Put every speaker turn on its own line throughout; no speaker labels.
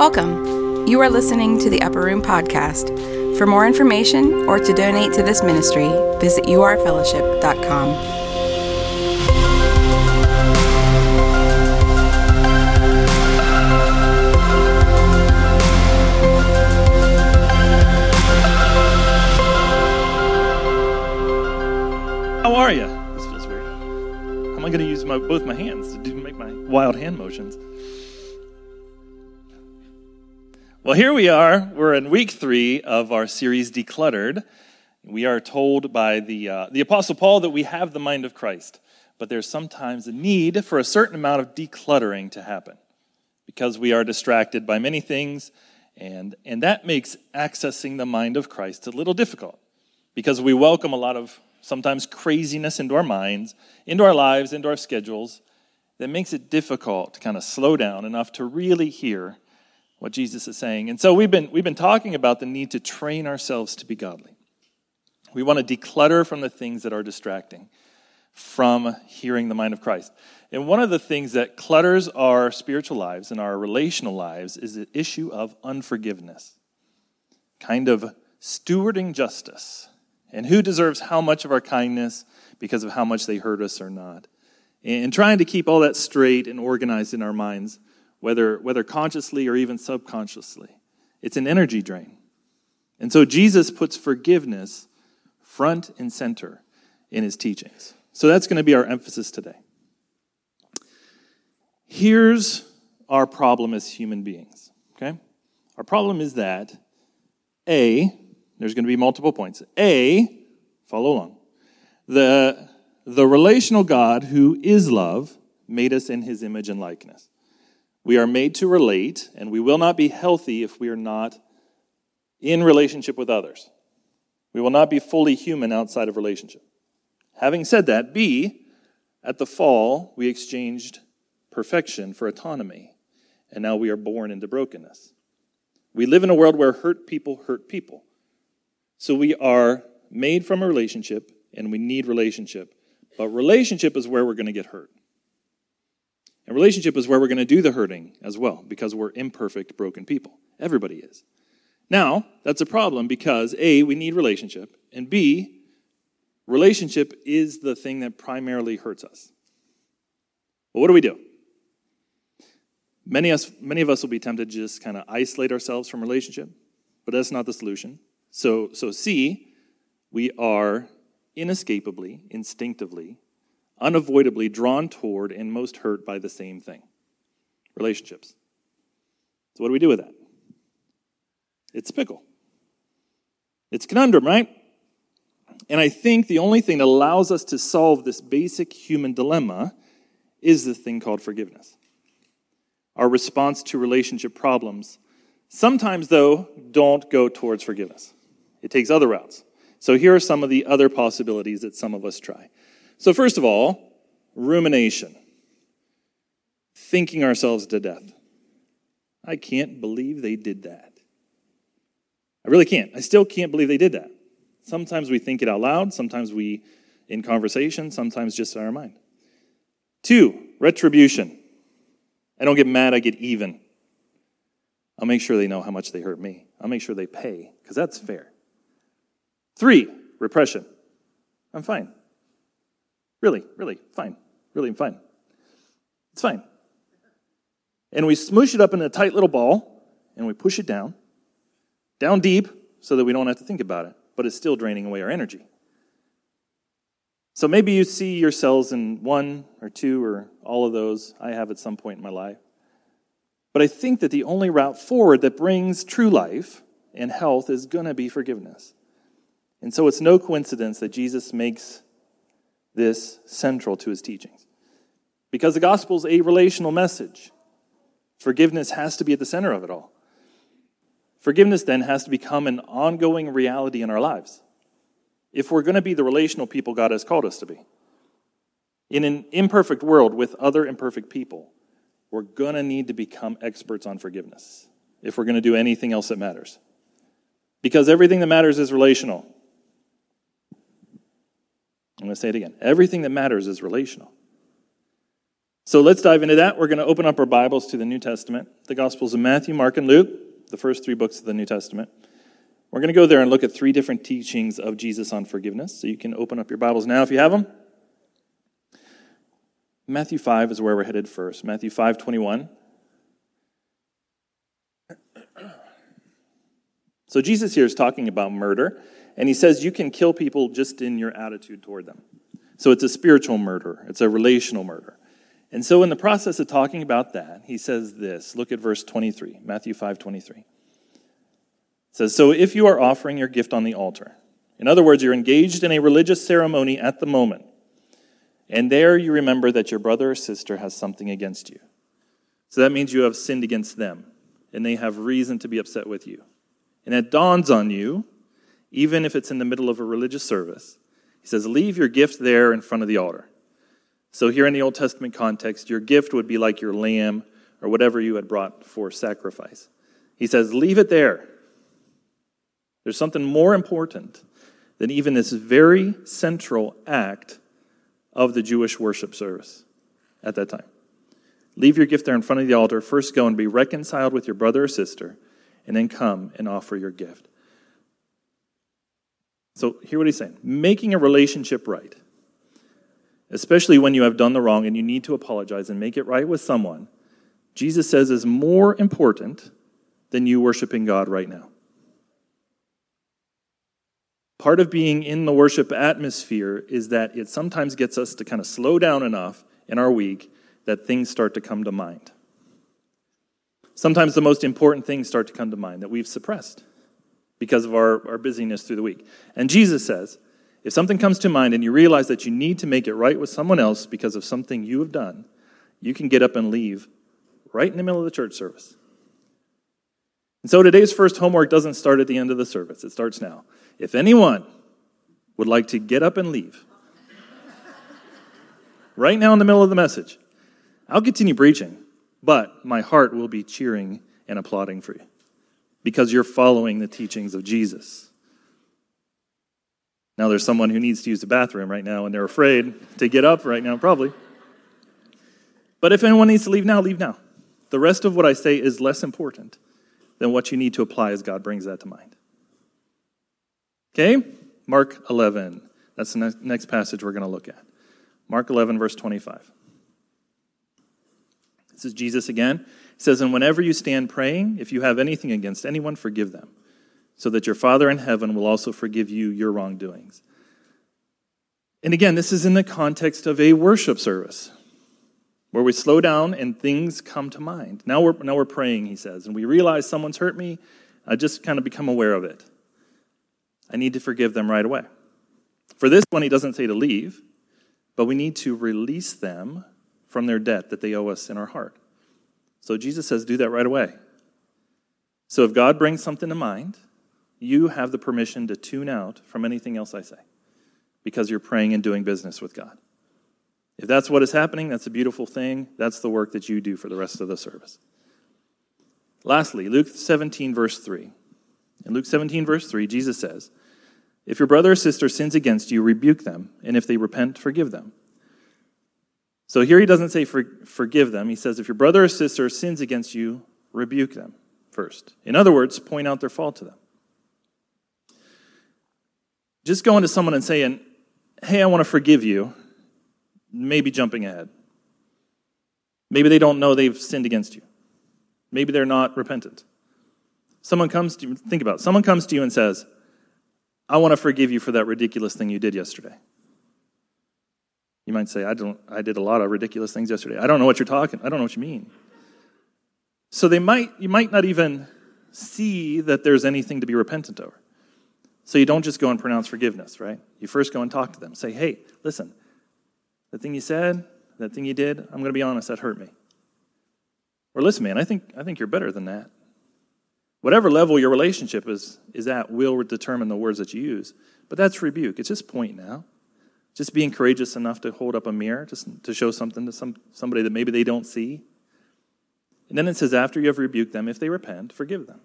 Welcome. You are listening to the Upper Room Podcast. For more information or to donate to this ministry, visit urfellowship.com.
How are you? This feels weird. How am I going to use my, both my hands to make my wild hand motions? Well, here we are. We're in week three of our series, Decluttered. We are told by the, uh, the Apostle Paul that we have the mind of Christ, but there's sometimes a need for a certain amount of decluttering to happen because we are distracted by many things, and, and that makes accessing the mind of Christ a little difficult because we welcome a lot of sometimes craziness into our minds, into our lives, into our schedules that makes it difficult to kind of slow down enough to really hear what Jesus is saying. And so we've been, we've been talking about the need to train ourselves to be godly. We want to declutter from the things that are distracting from hearing the mind of Christ. And one of the things that clutters our spiritual lives and our relational lives is the issue of unforgiveness, kind of stewarding justice and who deserves how much of our kindness because of how much they hurt us or not. And trying to keep all that straight and organized in our minds, whether, whether consciously or even subconsciously. It's an energy drain. And so Jesus puts forgiveness front and center in his teachings. So that's going to be our emphasis today. Here's our problem as human beings, okay? Our problem is that, A, there's going to be multiple points. A, follow along. The, the relational God who is love made us in his image and likeness. We are made to relate, and we will not be healthy if we are not in relationship with others. We will not be fully human outside of relationship. Having said that, B, at the fall, we exchanged perfection for autonomy, and now we are born into brokenness. We live in a world where hurt people hurt people. So we are made from a relationship and we need relationship. But relationship is where we're going to get hurt. And relationship is where we're going to do the hurting as well because we're imperfect, broken people. Everybody is. Now, that's a problem because A, we need relationship, and B, relationship is the thing that primarily hurts us. Well, what do we do? Many, us, many of us will be tempted to just kind of isolate ourselves from relationship, but that's not the solution. So, so C, we are inescapably, instinctively, unavoidably drawn toward and most hurt by the same thing relationships. So, what do we do with that? It's pickle. It's conundrum, right? And I think the only thing that allows us to solve this basic human dilemma is this thing called forgiveness. Our response to relationship problems sometimes, though, don't go towards forgiveness. It takes other routes. So here are some of the other possibilities that some of us try. So, first of all, rumination, thinking ourselves to death. I can't believe they did that. I really can't. I still can't believe they did that. Sometimes we think it out loud, sometimes we in conversation, sometimes just in our mind. Two, retribution. I don't get mad, I get even. I'll make sure they know how much they hurt me. I'll make sure they pay, because that's fair. Three, repression. I'm fine. Really, really, fine. Really, fine. It's fine. And we smoosh it up in a tight little ball and we push it down, down deep so that we don't have to think about it, but it's still draining away our energy. So maybe you see yourselves in one or two or all of those. I have at some point in my life. But I think that the only route forward that brings true life and health is going to be forgiveness. And so it's no coincidence that Jesus makes this central to his teachings. Because the gospel is a relational message. Forgiveness has to be at the center of it all. Forgiveness then has to become an ongoing reality in our lives if we're going to be the relational people God has called us to be. In an imperfect world with other imperfect people, we're going to need to become experts on forgiveness if we're going to do anything else that matters. Because everything that matters is relational. I'm going to say it again. Everything that matters is relational. So let's dive into that. We're going to open up our Bibles to the New Testament, the Gospels of Matthew, Mark, and Luke, the first three books of the New Testament. We're going to go there and look at three different teachings of Jesus on forgiveness. So you can open up your Bibles now if you have them. Matthew 5 is where we're headed first. Matthew 5 21. So Jesus here is talking about murder, and he says you can kill people just in your attitude toward them. So it's a spiritual murder, it's a relational murder. And so in the process of talking about that, he says this. Look at verse 23, Matthew 5 23. It says, So if you are offering your gift on the altar, in other words, you're engaged in a religious ceremony at the moment, and there you remember that your brother or sister has something against you. So that means you have sinned against them, and they have reason to be upset with you and it dawns on you, even if it's in the middle of a religious service, he says, Leave your gift there in front of the altar. So, here in the Old Testament context, your gift would be like your lamb or whatever you had brought for sacrifice. He says, Leave it there. There's something more important than even this very central act of the Jewish worship service at that time. Leave your gift there in front of the altar. First, go and be reconciled with your brother or sister and then come and offer your gift. So, hear what he's saying making a relationship right, especially when you have done the wrong and you need to apologize and make it right with someone, Jesus says is more important than you worshiping God right now. Part of being in the worship atmosphere is that it sometimes gets us to kind of slow down enough in our week that things start to come to mind. Sometimes the most important things start to come to mind that we've suppressed because of our, our busyness through the week. And Jesus says, if something comes to mind and you realize that you need to make it right with someone else because of something you have done, you can get up and leave right in the middle of the church service. And so today's first homework doesn't start at the end of the service, it starts now. If anyone would like to get up and leave, right now in the middle of the message, I'll continue preaching. But my heart will be cheering and applauding for you because you're following the teachings of Jesus. Now, there's someone who needs to use the bathroom right now and they're afraid to get up right now, probably. But if anyone needs to leave now, leave now. The rest of what I say is less important than what you need to apply as God brings that to mind. Okay? Mark 11. That's the next passage we're going to look at. Mark 11, verse 25. This is Jesus again. He says, And whenever you stand praying, if you have anything against anyone, forgive them, so that your Father in heaven will also forgive you your wrongdoings. And again, this is in the context of a worship service where we slow down and things come to mind. Now we're, now we're praying, he says, and we realize someone's hurt me. I just kind of become aware of it. I need to forgive them right away. For this one, he doesn't say to leave, but we need to release them from their debt that they owe us in our heart. So Jesus says, do that right away. So if God brings something to mind, you have the permission to tune out from anything else I say because you're praying and doing business with God. If that's what is happening, that's a beautiful thing. That's the work that you do for the rest of the service. Lastly, Luke 17, verse 3. In Luke 17, verse 3, Jesus says, If your brother or sister sins against you, rebuke them, and if they repent, forgive them. So here he doesn't say for, forgive them. He says, if your brother or sister sins against you, rebuke them first. In other words, point out their fault to them. Just going to someone and saying, hey, I want to forgive you, maybe jumping ahead. Maybe they don't know they've sinned against you. Maybe they're not repentant. Someone comes to you, think about it. Someone comes to you and says, I want to forgive you for that ridiculous thing you did yesterday. You might say, I, don't, I did a lot of ridiculous things yesterday. I don't know what you're talking. I don't know what you mean. So they might, you might not even see that there's anything to be repentant over. So you don't just go and pronounce forgiveness, right? You first go and talk to them. Say, hey, listen, the thing you said, that thing you did, I'm going to be honest, that hurt me. Or listen, man, I think, I think you're better than that. Whatever level your relationship is, is at will determine the words that you use. But that's rebuke. It's just point now. Just being courageous enough to hold up a mirror, just to show something to some, somebody that maybe they don't see. And then it says, after you have rebuked them, if they repent, forgive them.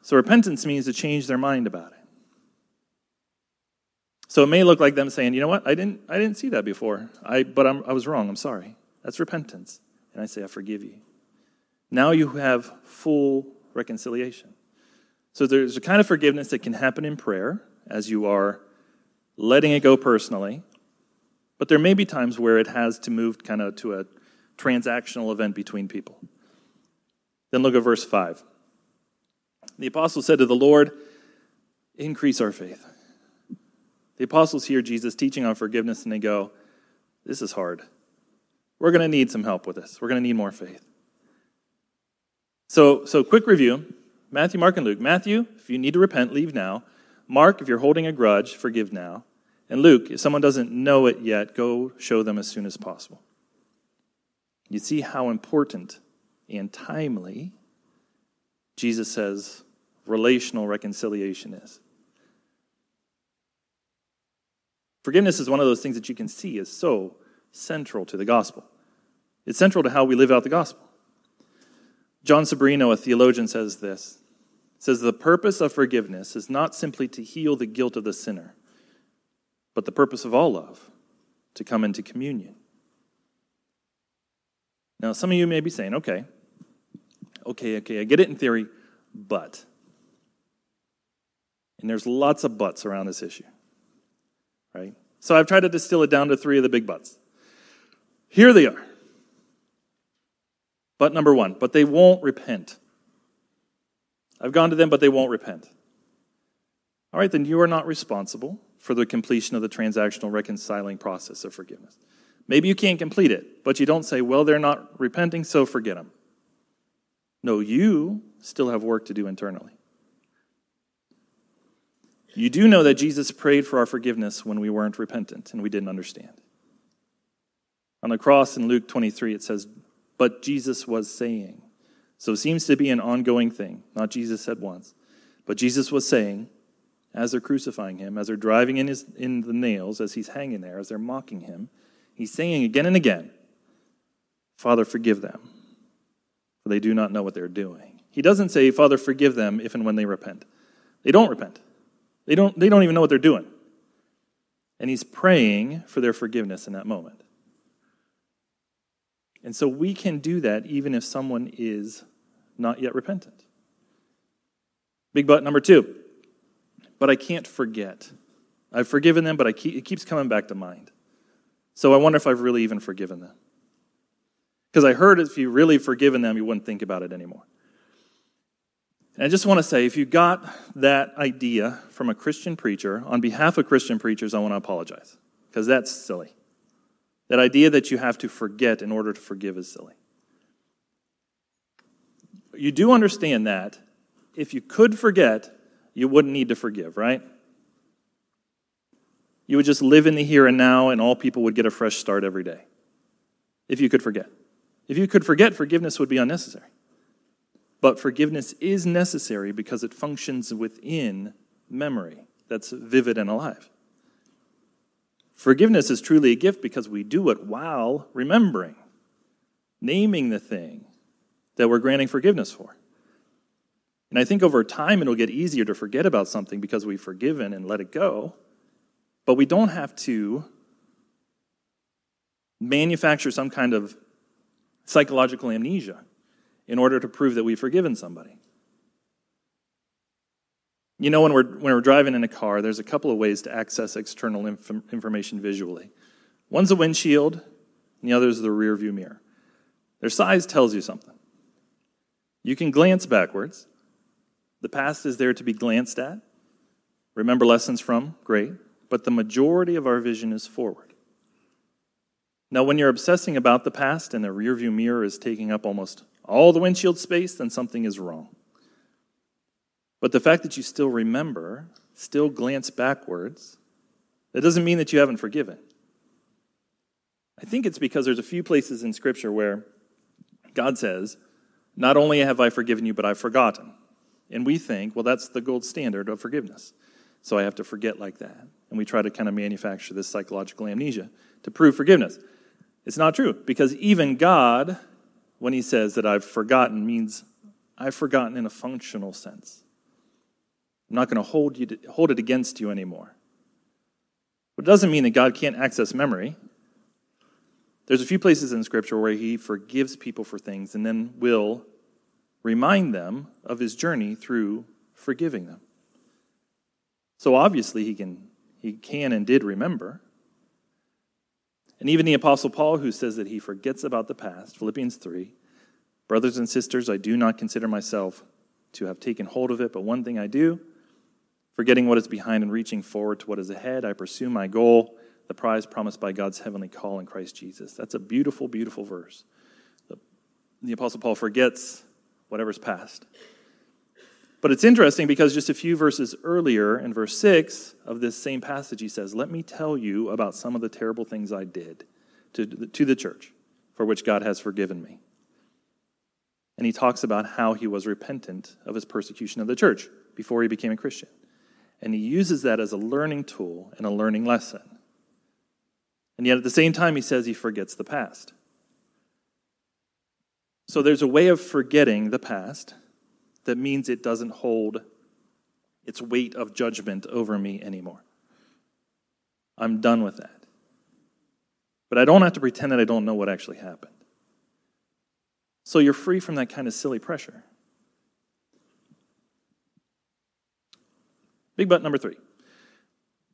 So repentance means to change their mind about it. So it may look like them saying, you know what, I didn't, I didn't see that before, I, but I'm, I was wrong, I'm sorry. That's repentance. And I say, I forgive you. Now you have full reconciliation. So there's a kind of forgiveness that can happen in prayer as you are letting it go personally. But there may be times where it has to move kind of to a transactional event between people. Then look at verse 5. The apostle said to the Lord, Increase our faith. The apostles hear Jesus teaching on forgiveness and they go, This is hard. We're going to need some help with this. We're going to need more faith. So, so quick review Matthew, Mark, and Luke. Matthew, if you need to repent, leave now. Mark, if you're holding a grudge, forgive now. And Luke, if someone doesn't know it yet, go show them as soon as possible. You see how important and timely Jesus says relational reconciliation is. Forgiveness is one of those things that you can see is so central to the gospel. It's central to how we live out the gospel. Jon Sobrino, a theologian, says this. Says the purpose of forgiveness is not simply to heal the guilt of the sinner, but the purpose of all love, to come into communion. Now, some of you may be saying, okay, okay, okay, I get it in theory, but. And there's lots of buts around this issue, right? So I've tried to distill it down to three of the big buts. Here they are. But number one, but they won't repent. I've gone to them, but they won't repent. All right, then you are not responsible for the completion of the transactional reconciling process of forgiveness. Maybe you can't complete it, but you don't say, well, they're not repenting, so forget them. No, you still have work to do internally. You do know that Jesus prayed for our forgiveness when we weren't repentant and we didn't understand. On the cross in Luke 23, it says, but Jesus was saying. So it seems to be an ongoing thing. Not Jesus said once, but Jesus was saying, as they're crucifying him, as they're driving in, his, in the nails, as he's hanging there, as they're mocking him, he's saying again and again, Father, forgive them, for they do not know what they're doing. He doesn't say, Father, forgive them if and when they repent. They don't repent. They don't, they don't even know what they're doing. And he's praying for their forgiveness in that moment. And so we can do that even if someone is not yet repentant. Big but number two. But I can't forget. I've forgiven them, but keep, it keeps coming back to mind. So I wonder if I've really even forgiven them. Because I heard if you really forgiven them, you wouldn't think about it anymore. And I just want to say if you got that idea from a Christian preacher, on behalf of Christian preachers, I want to apologize. Because that's silly. That idea that you have to forget in order to forgive is silly. You do understand that if you could forget, you wouldn't need to forgive, right? You would just live in the here and now, and all people would get a fresh start every day. If you could forget. If you could forget, forgiveness would be unnecessary. But forgiveness is necessary because it functions within memory that's vivid and alive. Forgiveness is truly a gift because we do it while remembering, naming the thing that we're granting forgiveness for. And I think over time it'll get easier to forget about something because we've forgiven and let it go. But we don't have to manufacture some kind of psychological amnesia in order to prove that we've forgiven somebody. You know, when we're, when we're driving in a car, there's a couple of ways to access external inf- information visually. One's the windshield, and the other is the rear view mirror. Their size tells you something. You can glance backwards. The past is there to be glanced at. Remember lessons from? Great. But the majority of our vision is forward. Now, when you're obsessing about the past and the rear view mirror is taking up almost all the windshield space, then something is wrong. But the fact that you still remember, still glance backwards, that doesn't mean that you haven't forgiven. I think it's because there's a few places in Scripture where God says, Not only have I forgiven you, but I've forgotten. And we think, well, that's the gold standard of forgiveness. So I have to forget like that. And we try to kind of manufacture this psychological amnesia to prove forgiveness. It's not true, because even God, when He says that I've forgotten, means I've forgotten in a functional sense. I'm not going to hold, you to, hold it against you anymore. But it doesn't mean that God can't access memory. There's a few places in Scripture where He forgives people for things and then will remind them of His journey through forgiving them. So obviously, He can, he can and did remember. And even the Apostle Paul, who says that he forgets about the past, Philippians 3 Brothers and sisters, I do not consider myself to have taken hold of it, but one thing I do, forgetting what is behind and reaching forward to what is ahead, I pursue my goal, the prize promised by God's heavenly call in Christ Jesus. That's a beautiful, beautiful verse. The, the Apostle Paul forgets whatever's past. But it's interesting because just a few verses earlier, in verse 6 of this same passage, he says, Let me tell you about some of the terrible things I did to, to the church, for which God has forgiven me. And he talks about how he was repentant of his persecution of the church before he became a Christian. And he uses that as a learning tool and a learning lesson. And yet at the same time, he says he forgets the past. So there's a way of forgetting the past that means it doesn't hold its weight of judgment over me anymore. I'm done with that. But I don't have to pretend that I don't know what actually happened. So you're free from that kind of silly pressure. Big but number three.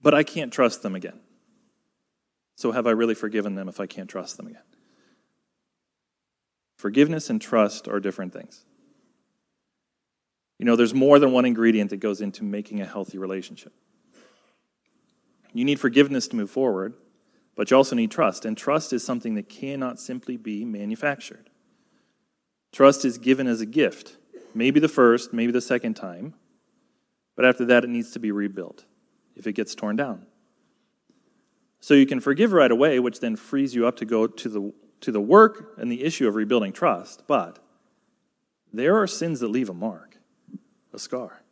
But I can't trust them again. So have I really forgiven them if I can't trust them again? Forgiveness and trust are different things. You know, there's more than one ingredient that goes into making a healthy relationship. You need forgiveness to move forward, but you also need trust. And trust is something that cannot simply be manufactured. Trust is given as a gift, maybe the first, maybe the second time, but after that, it needs to be rebuilt if it gets torn down. So you can forgive right away, which then frees you up to go to the, to the work and the issue of rebuilding trust, but there are sins that leave a mark a scar.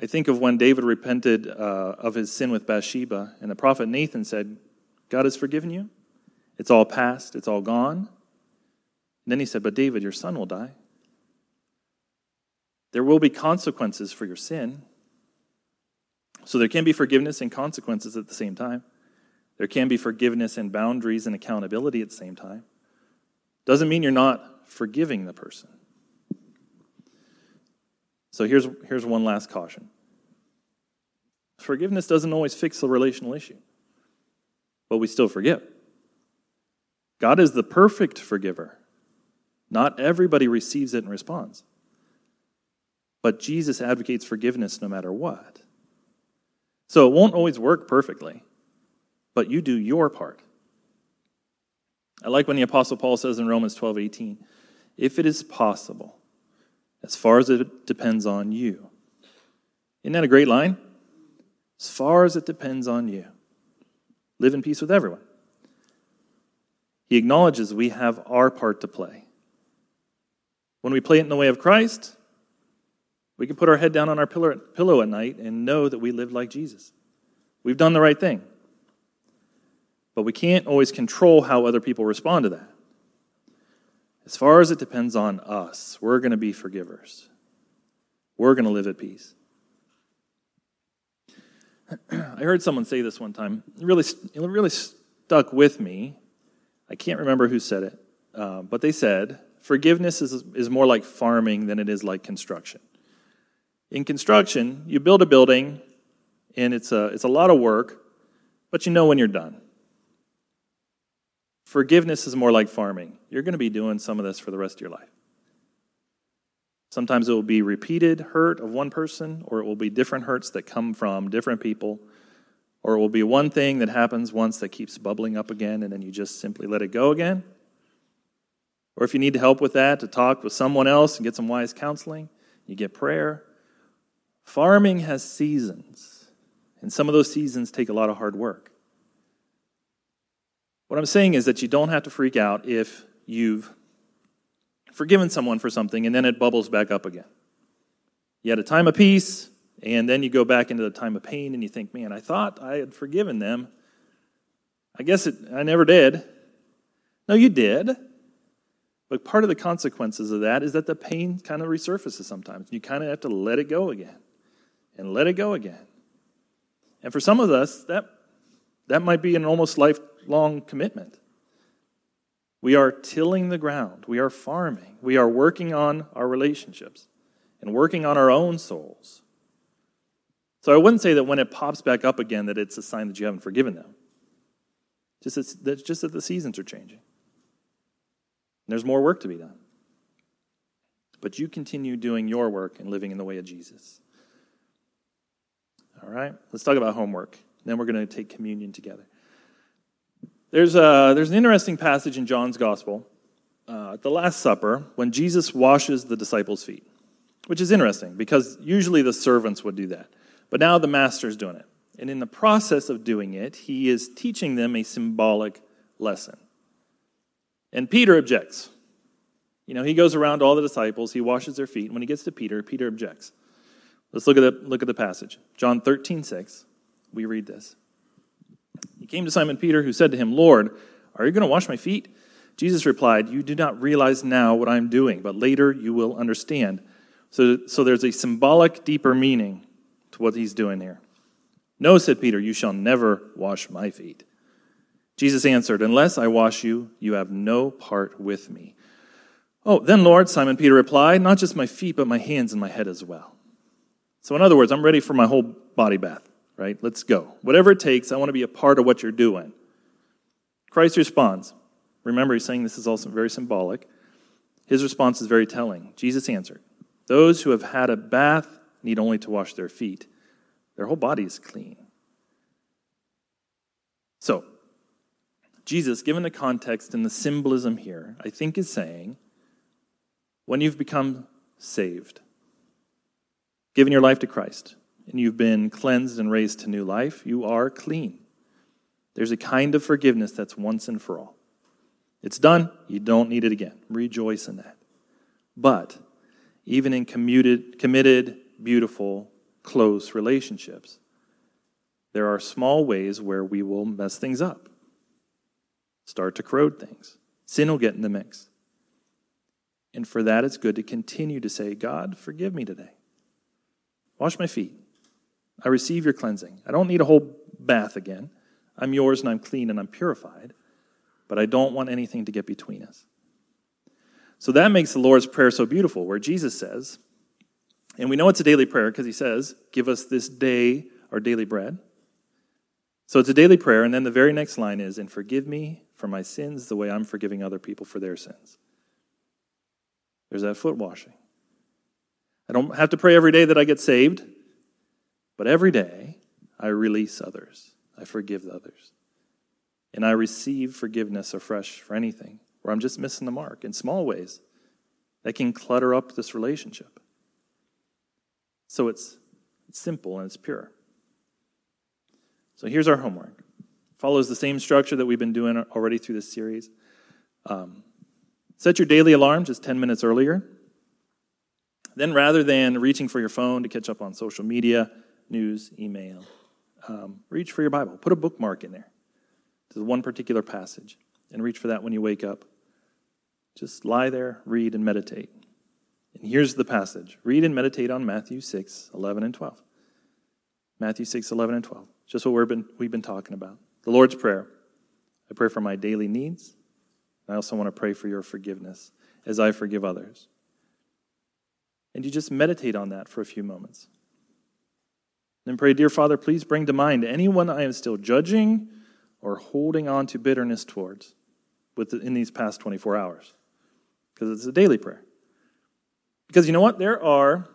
I think of when David repented uh, of his sin with Bathsheba, and the prophet Nathan said, God has forgiven you. It's all past, it's all gone. And then he said, But David, your son will die. There will be consequences for your sin. So there can be forgiveness and consequences at the same time. There can be forgiveness and boundaries and accountability at the same time. Doesn't mean you're not forgiving the person. So here's, here's one last caution forgiveness doesn't always fix the relational issue, but we still forgive. God is the perfect forgiver. Not everybody receives it and responds. But Jesus advocates forgiveness no matter what. So it won't always work perfectly, but you do your part. I like when the Apostle Paul says in Romans 12 18, if it is possible, as far as it depends on you. Isn't that a great line? As far as it depends on you. Live in peace with everyone. He acknowledges we have our part to play. When we play it in the way of Christ, we can put our head down on our pillow at night and know that we lived like Jesus. We've done the right thing. But we can't always control how other people respond to that. As far as it depends on us, we're going to be forgivers. We're going to live at peace. I heard someone say this one time. It really, it really stuck with me. I can't remember who said it, uh, but they said, Forgiveness is, is more like farming than it is like construction. In construction, you build a building, and it's a, it's a lot of work, but you know when you're done. Forgiveness is more like farming. You're going to be doing some of this for the rest of your life. Sometimes it will be repeated hurt of one person, or it will be different hurts that come from different people, or it will be one thing that happens once that keeps bubbling up again, and then you just simply let it go again. Or if you need help with that, to talk with someone else and get some wise counseling, you get prayer. Farming has seasons, and some of those seasons take a lot of hard work. What I'm saying is that you don't have to freak out if you've forgiven someone for something and then it bubbles back up again. You had a time of peace, and then you go back into the time of pain and you think, man, I thought I had forgiven them. I guess it, I never did. No, you did. But part of the consequences of that is that the pain kind of resurfaces sometimes. You kind of have to let it go again and let it go again. And for some of us, that, that might be an almost lifelong commitment. We are tilling the ground, we are farming, we are working on our relationships and working on our own souls. So I wouldn't say that when it pops back up again that it's a sign that you haven't forgiven them. Just that, just that the seasons are changing. And there's more work to be done. But you continue doing your work and living in the way of Jesus. All right, let's talk about homework. Then we're going to take communion together. There's, a, there's an interesting passage in John's Gospel uh, at the Last Supper when Jesus washes the disciples' feet, which is interesting because usually the servants would do that. But now the master's doing it. And in the process of doing it, he is teaching them a symbolic lesson. And Peter objects. You know, he goes around all the disciples, he washes their feet. And when he gets to Peter, Peter objects. Let's look at the, look at the passage. John 13, 6. We read this. He came to Simon Peter, who said to him, Lord, are you going to wash my feet? Jesus replied, You do not realize now what I'm doing, but later you will understand. So, so there's a symbolic, deeper meaning to what he's doing here. No, said Peter, you shall never wash my feet. Jesus answered, Unless I wash you, you have no part with me. Oh, then, Lord, Simon Peter replied, Not just my feet, but my hands and my head as well. So, in other words, I'm ready for my whole body bath, right? Let's go. Whatever it takes, I want to be a part of what you're doing. Christ responds. Remember, he's saying this is also very symbolic. His response is very telling. Jesus answered, Those who have had a bath need only to wash their feet. Their whole body is clean. So, Jesus, given the context and the symbolism here, I think is saying when you've become saved, given your life to Christ, and you've been cleansed and raised to new life, you are clean. There's a kind of forgiveness that's once and for all. It's done, you don't need it again. Rejoice in that. But even in commuted, committed, beautiful, close relationships, there are small ways where we will mess things up, start to corrode things. Sin will get in the mix. And for that, it's good to continue to say, God, forgive me today. Wash my feet. I receive your cleansing. I don't need a whole bath again. I'm yours and I'm clean and I'm purified, but I don't want anything to get between us. So that makes the Lord's Prayer so beautiful, where Jesus says, and we know it's a daily prayer because he says, Give us this day our daily bread. So it's a daily prayer, and then the very next line is, And forgive me for my sins the way I'm forgiving other people for their sins. There's that foot washing. I don't have to pray every day that I get saved, but every day I release others, I forgive others. And I receive forgiveness afresh for anything where I'm just missing the mark in small ways that can clutter up this relationship. So it's, it's simple and it's pure. So here's our homework. Follows the same structure that we've been doing already through this series. Um, set your daily alarm just 10 minutes earlier. Then, rather than reaching for your phone to catch up on social media, news, email, um, reach for your Bible. Put a bookmark in there to one particular passage and reach for that when you wake up. Just lie there, read, and meditate. And here's the passage read and meditate on Matthew 6, 11, and 12. Matthew 6, 11, and 12. Just what we've been, we've been talking about. The Lord's Prayer. I pray for my daily needs. I also want to pray for your forgiveness as I forgive others. And you just meditate on that for a few moments. Then pray, Dear Father, please bring to mind anyone I am still judging or holding on to bitterness towards within these past 24 hours. Because it's a daily prayer. Because you know what? There are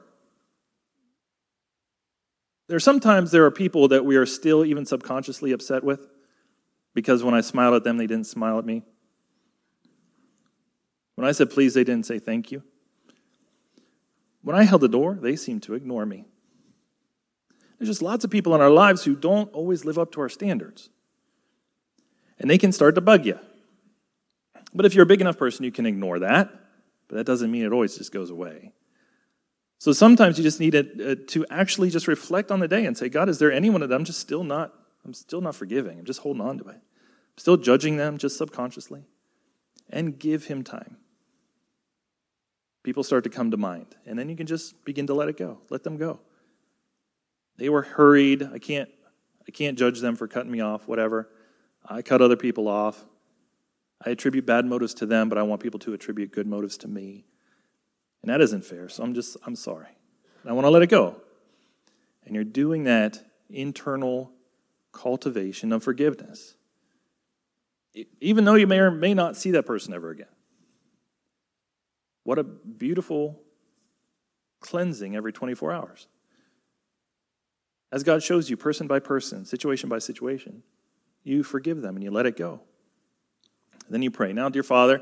there sometimes there are people that we are still even subconsciously upset with because when I smiled at them, they didn't smile at me. When I said please, they didn't say thank you. When I held the door, they seemed to ignore me. There's just lots of people in our lives who don't always live up to our standards. And they can start to bug you. But if you're a big enough person, you can ignore that. But that doesn't mean it always just goes away. So sometimes you just need uh, to actually just reflect on the day and say, God, is there anyone that I'm just still not, I'm still not forgiving? I'm just holding on to it. I'm still judging them just subconsciously. And give him time. People start to come to mind. And then you can just begin to let it go. Let them go. They were hurried. I can't, I can't judge them for cutting me off, whatever. I cut other people off. I attribute bad motives to them, but I want people to attribute good motives to me. And that isn't fair. So I'm just, I'm sorry. And I want to let it go. And you're doing that internal cultivation of forgiveness. Even though you may or may not see that person ever again. What a beautiful cleansing every 24 hours. As God shows you, person by person, situation by situation, you forgive them and you let it go. Then you pray, Now, dear Father,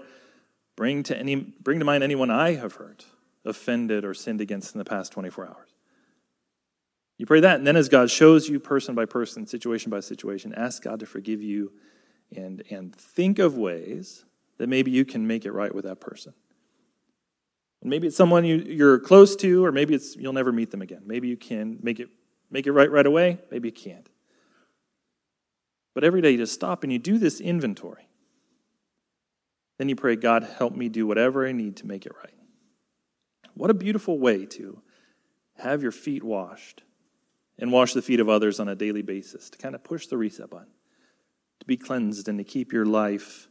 bring to, any, bring to mind anyone I have hurt, offended, or sinned against in the past 24 hours. You pray that, and then as God shows you person by person, situation by situation, ask God to forgive you and, and think of ways that maybe you can make it right with that person. And maybe it's someone you, you're close to, or maybe it's you'll never meet them again. Maybe you can make it, make it right right away, maybe you can't. But every day you just stop and you do this inventory. Then you pray, God, help me do whatever I need to make it right. What a beautiful way to have your feet washed and wash the feet of others on a daily basis, to kind of push the reset button, to be cleansed and to keep your life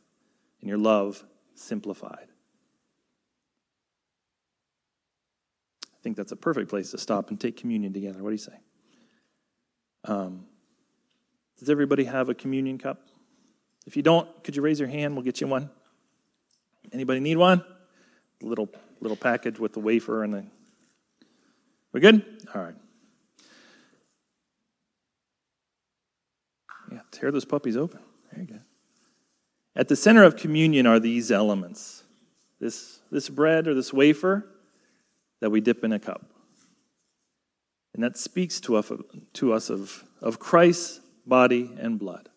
and your love simplified. I think that's a perfect place to stop and take communion together. What do you say? Um, does everybody have a communion cup? If you don't, could you raise your hand? We'll get you one. Anybody need one? Little little package with the wafer and the. We good? All right. Yeah, tear those puppies open. There you go. At the center of communion are these elements. This, this bread or this wafer that we dip in a cup. And that speaks to us, to us of, of Christ's body and blood.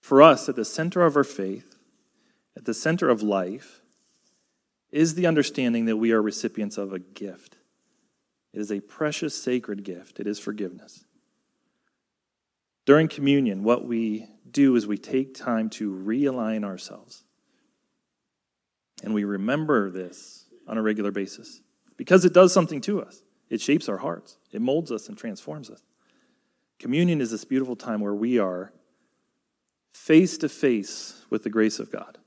For us, at the center of our faith, at the center of life is the understanding that we are recipients of a gift. It is a precious, sacred gift. It is forgiveness. During communion, what we do is we take time to realign ourselves. And we remember this on a regular basis because it does something to us. It shapes our hearts, it molds us and transforms us. Communion is this beautiful time where we are face to face with the grace of God.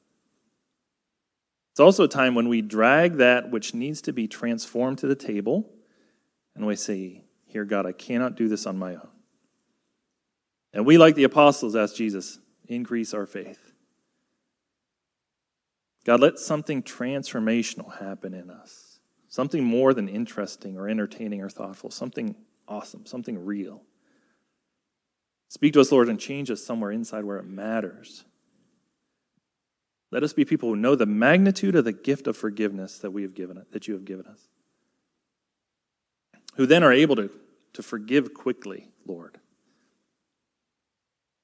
It's also a time when we drag that which needs to be transformed to the table and we say, Here, God, I cannot do this on my own. And we, like the apostles, ask Jesus, increase our faith. God, let something transformational happen in us. Something more than interesting or entertaining or thoughtful. Something awesome, something real. Speak to us, Lord, and change us somewhere inside where it matters. Let us be people who know the magnitude of the gift of forgiveness that we have given that you have given us. Who then are able to, to forgive quickly, Lord.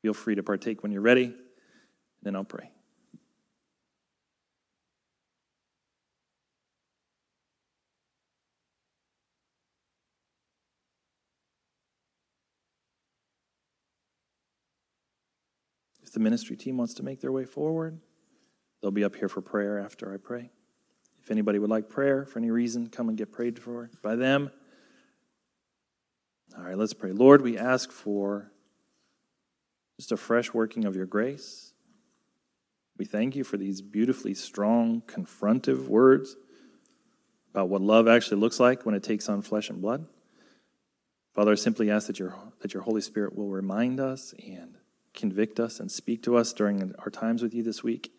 Feel free to partake when you're ready, and then I'll pray. The ministry team wants to make their way forward, They'll be up here for prayer after I pray. If anybody would like prayer for any reason, come and get prayed for by them. All right, let's pray. Lord, we ask for just a fresh working of your grace. We thank you for these beautifully strong, confrontive words about what love actually looks like when it takes on flesh and blood. Father, I simply ask that your, that your Holy Spirit will remind us and convict us and speak to us during our times with you this week.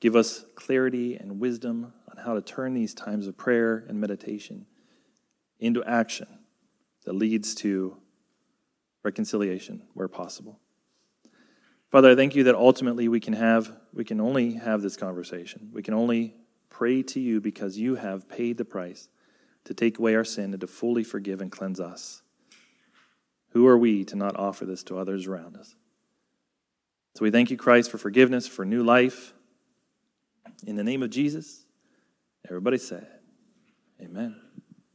Give us clarity and wisdom on how to turn these times of prayer and meditation into action that leads to reconciliation where possible. Father, I thank you that ultimately we can have we can only have this conversation. We can only pray to you because you have paid the price to take away our sin and to fully forgive and cleanse us. Who are we to not offer this to others around us? So we thank you, Christ, for forgiveness, for new life, in the name of Jesus, everybody said, Amen.